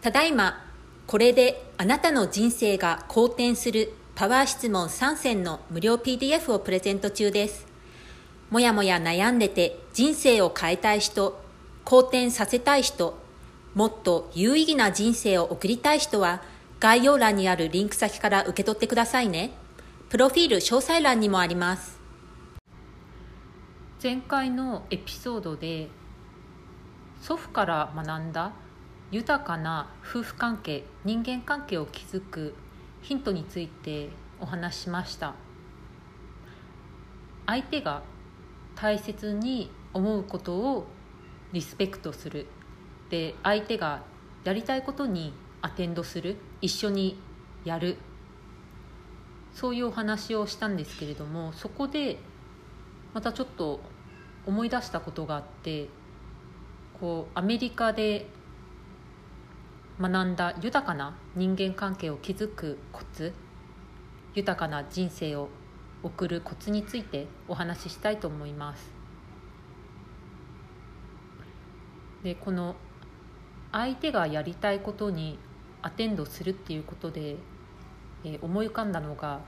ただいまこれであなたの人生が好転するパワー質問3選の無料 PDF をプレゼント中です。もやもや悩んでて人生を変えたい人好転させたい人もっと有意義な人生を送りたい人は概要欄にあるリンク先から受け取ってくださいね。プロフィール詳細欄にもあります。前回のエピソードで祖父から学んだ豊かな夫婦関係人間関係を築くヒントについてお話しました。相手が大切に思うことをリスペクトする。で相手がやりたいことにアテンドする。一緒にやる。そういうお話をしたんですけれどもそこでまたちょっと思い出したことがあってこうアメリカで学んだ豊かな人間関係を築くコツ豊かな人生を送るコツについてお話ししたいと思います。でこの相手がやりたいことにアテンドするっていうことで、え、思い浮かんだのが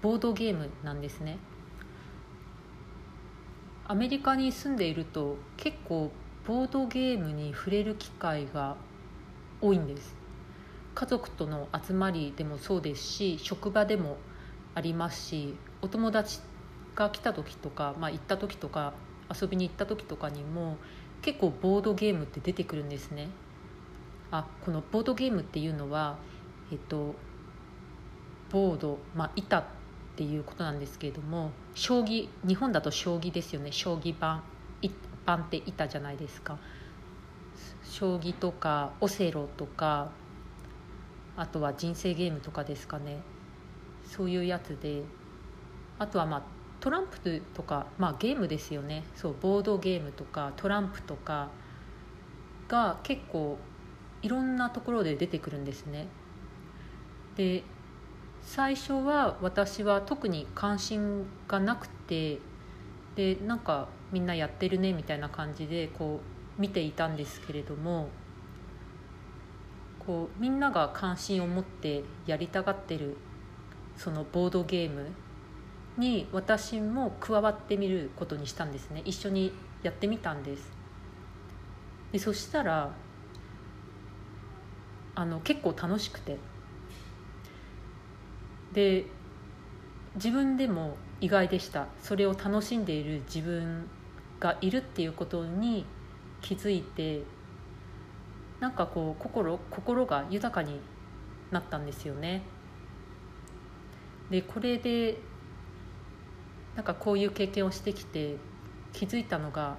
ボードゲームなんですね。アメリカに住んでいると結構ボードゲームに触れる機会が多いんです。家族との集まりでもそうですし職場でもありますしお友達が来た時とか、まあ、行った時とか遊びに行った時とかにも結構ボードゲームって出てくるんですね。あこのボードゲームっていうのはえっとボード、まあ、板っていうことなんですけれども将棋日本だと将棋ですよね。将棋盤一般って板じゃないですか。将棋とかオセロとかあとは人生ゲームとかですかねそういうやつであとはまあトランプとか、まあ、ゲームですよねそうボードゲームとかトランプとかが結構いろんなところで出てくるんですね。で最初は私は特に関心がなくてでなんかみんなやってるねみたいな感じでこう見ていたんですけれどもこうみんなが関心を持ってやりたがってるそのボードゲームに私も加わってみることにしたんですね。一緒にやってみたんです。でそしたらあの結構楽しくて。で自分でも意外でした。それを楽しんでいる自分がいるっていうことに気づいてなんかこう心心が豊かになったんですよね。でこれでなんかこういう経験をしてきて気づいたのが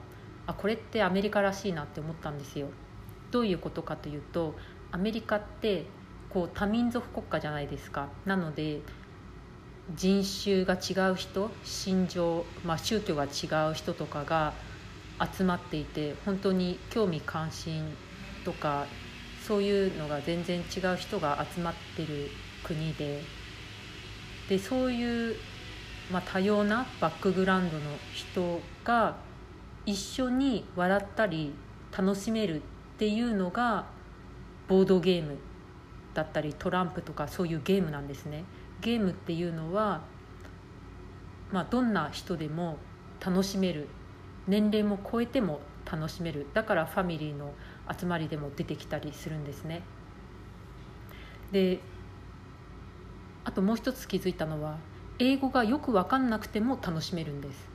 あこれってアメリカらしいなって思ったんですよ。どういうことかというとアメリカってこう多民族国家じゃないですか。なので人種が違う人信条、まあ、宗教が違う人とかが集まっていて本当に興味関心とかそういうのが全然違う人が集まってる国ででそういう、まあ、多様なバックグラウンドの人が一緒に笑ったり楽しめるっていうのがボードゲームだったりトランプとかそういうゲームなんですね。ゲームっていうのは、まあ、どんな人でも楽しめる年齢も超えても楽しめる。だからファミリーの集まりでも出てきたりするんですね。であともう一つ気づいたのは英語がよく分かんなくても楽しめるんです。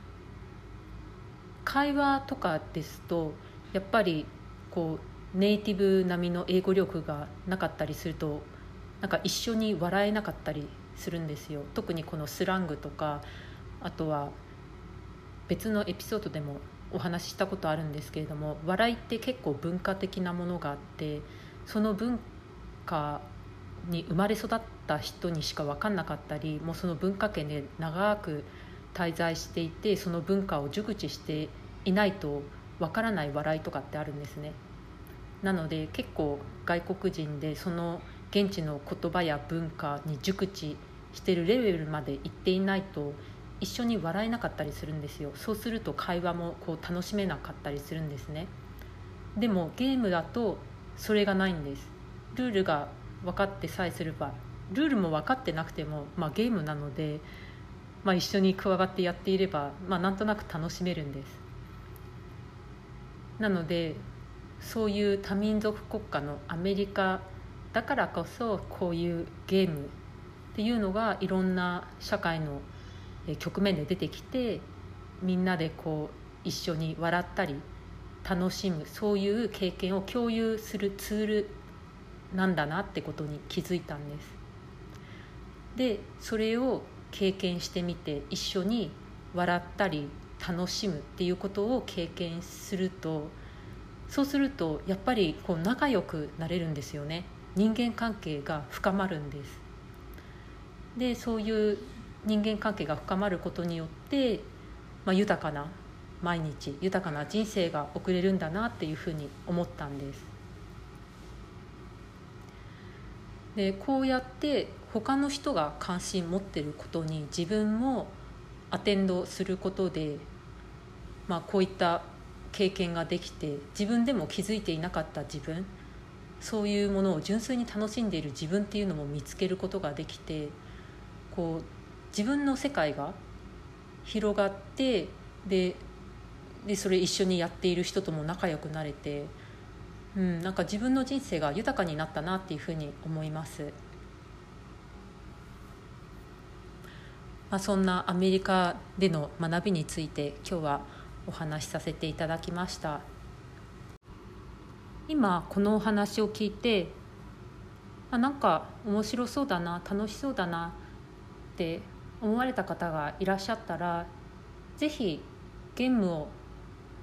会話とかですとやっぱりこうネイティブ並みの英語力がなかったりするとなんか一緒に笑えなかったりするんですよ。特にこのスラングとかあとは別のエピソードでもお話ししたことあるんですけれども笑いって結構文化的なものがあってその文化に生まれ育った人にしか分かんなかったりもうその文化圏で長く滞在していてその文化を熟知していないと分からない笑いとかってあるんですね。なので結構外国人でその現地の言葉や文化に熟知してるレベルまで行っていないと一緒に笑えなかったりするんですよ。そうすると会話もこう楽しめなかったりするんですね。でもゲームだとそれがないんです。ルールが分かってさえすればルールも分かってなくても、まあ、ゲームなので、まあ、一緒に加わってやっていれば、まあ、なんとなく楽しめるんです。なのでそういう多民族国家のアメリカだからこそこういうゲームっていうのがいろんな社会の局面で出てきてみんなでこう一緒に笑ったり楽しむそういう経験を共有するツールなんだなってことに気づいたんです。でそれを経験してみて一緒に笑ったり楽しむっていうことを経験するとそうするとやっぱりこう仲良くなれるんですよね。人間関係が深まるんです。でそういう人間関係が深まることによって、まあ、豊かな毎日豊かな人生が送れるんだなっていうふうに思ったんです。でこうやって他の人が関心持ってることに自分もアテンドすることで、まあ、こういった経験ができて自分でも気づいていなかった自分そういうものを純粋に楽しんでいる自分っていうのも見つけることができてこう自分の世界が広がってででそれ一緒にやっている人とも仲良くなれて、うん、なんか自分の人生が豊かになったなっていうふうに思います。まあ、そんなアメリカでの学びについて今日はお話しさせていただきました今このお話を聞いてあなんか面白そうだな楽しそうだなって思われた方がいらっしゃったら是非ゲームを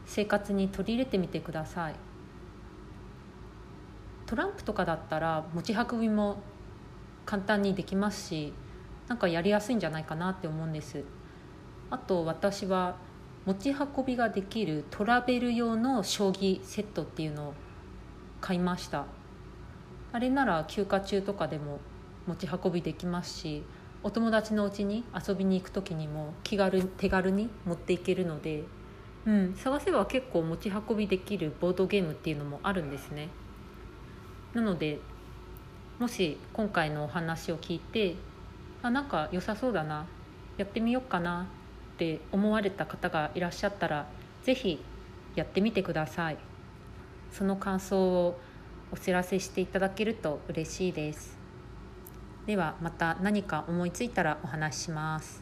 生活に取り入れてみてください。トランプとかだったら持ち運びも簡単にできますしなんかやりやすいんじゃないかなって思うんです。あと私は持ち運びができるトラベル用の将棋セットっていうのを買いました。あれなら休暇中とかでも持ち運びできますしお友達のうちに遊びに行く時にも気軽手軽に持っていけるので、うん、探せば結構持ち運びできるボードゲームっていうのもあるんですね。なのでもし今回のお話を聞いてあなんか良さそうだなやってみようかなって思われた方がいらっしゃったら是非やってみてください。その感想をお知らせしていただけると嬉しいです。ではまた何か思いついたらお話しします。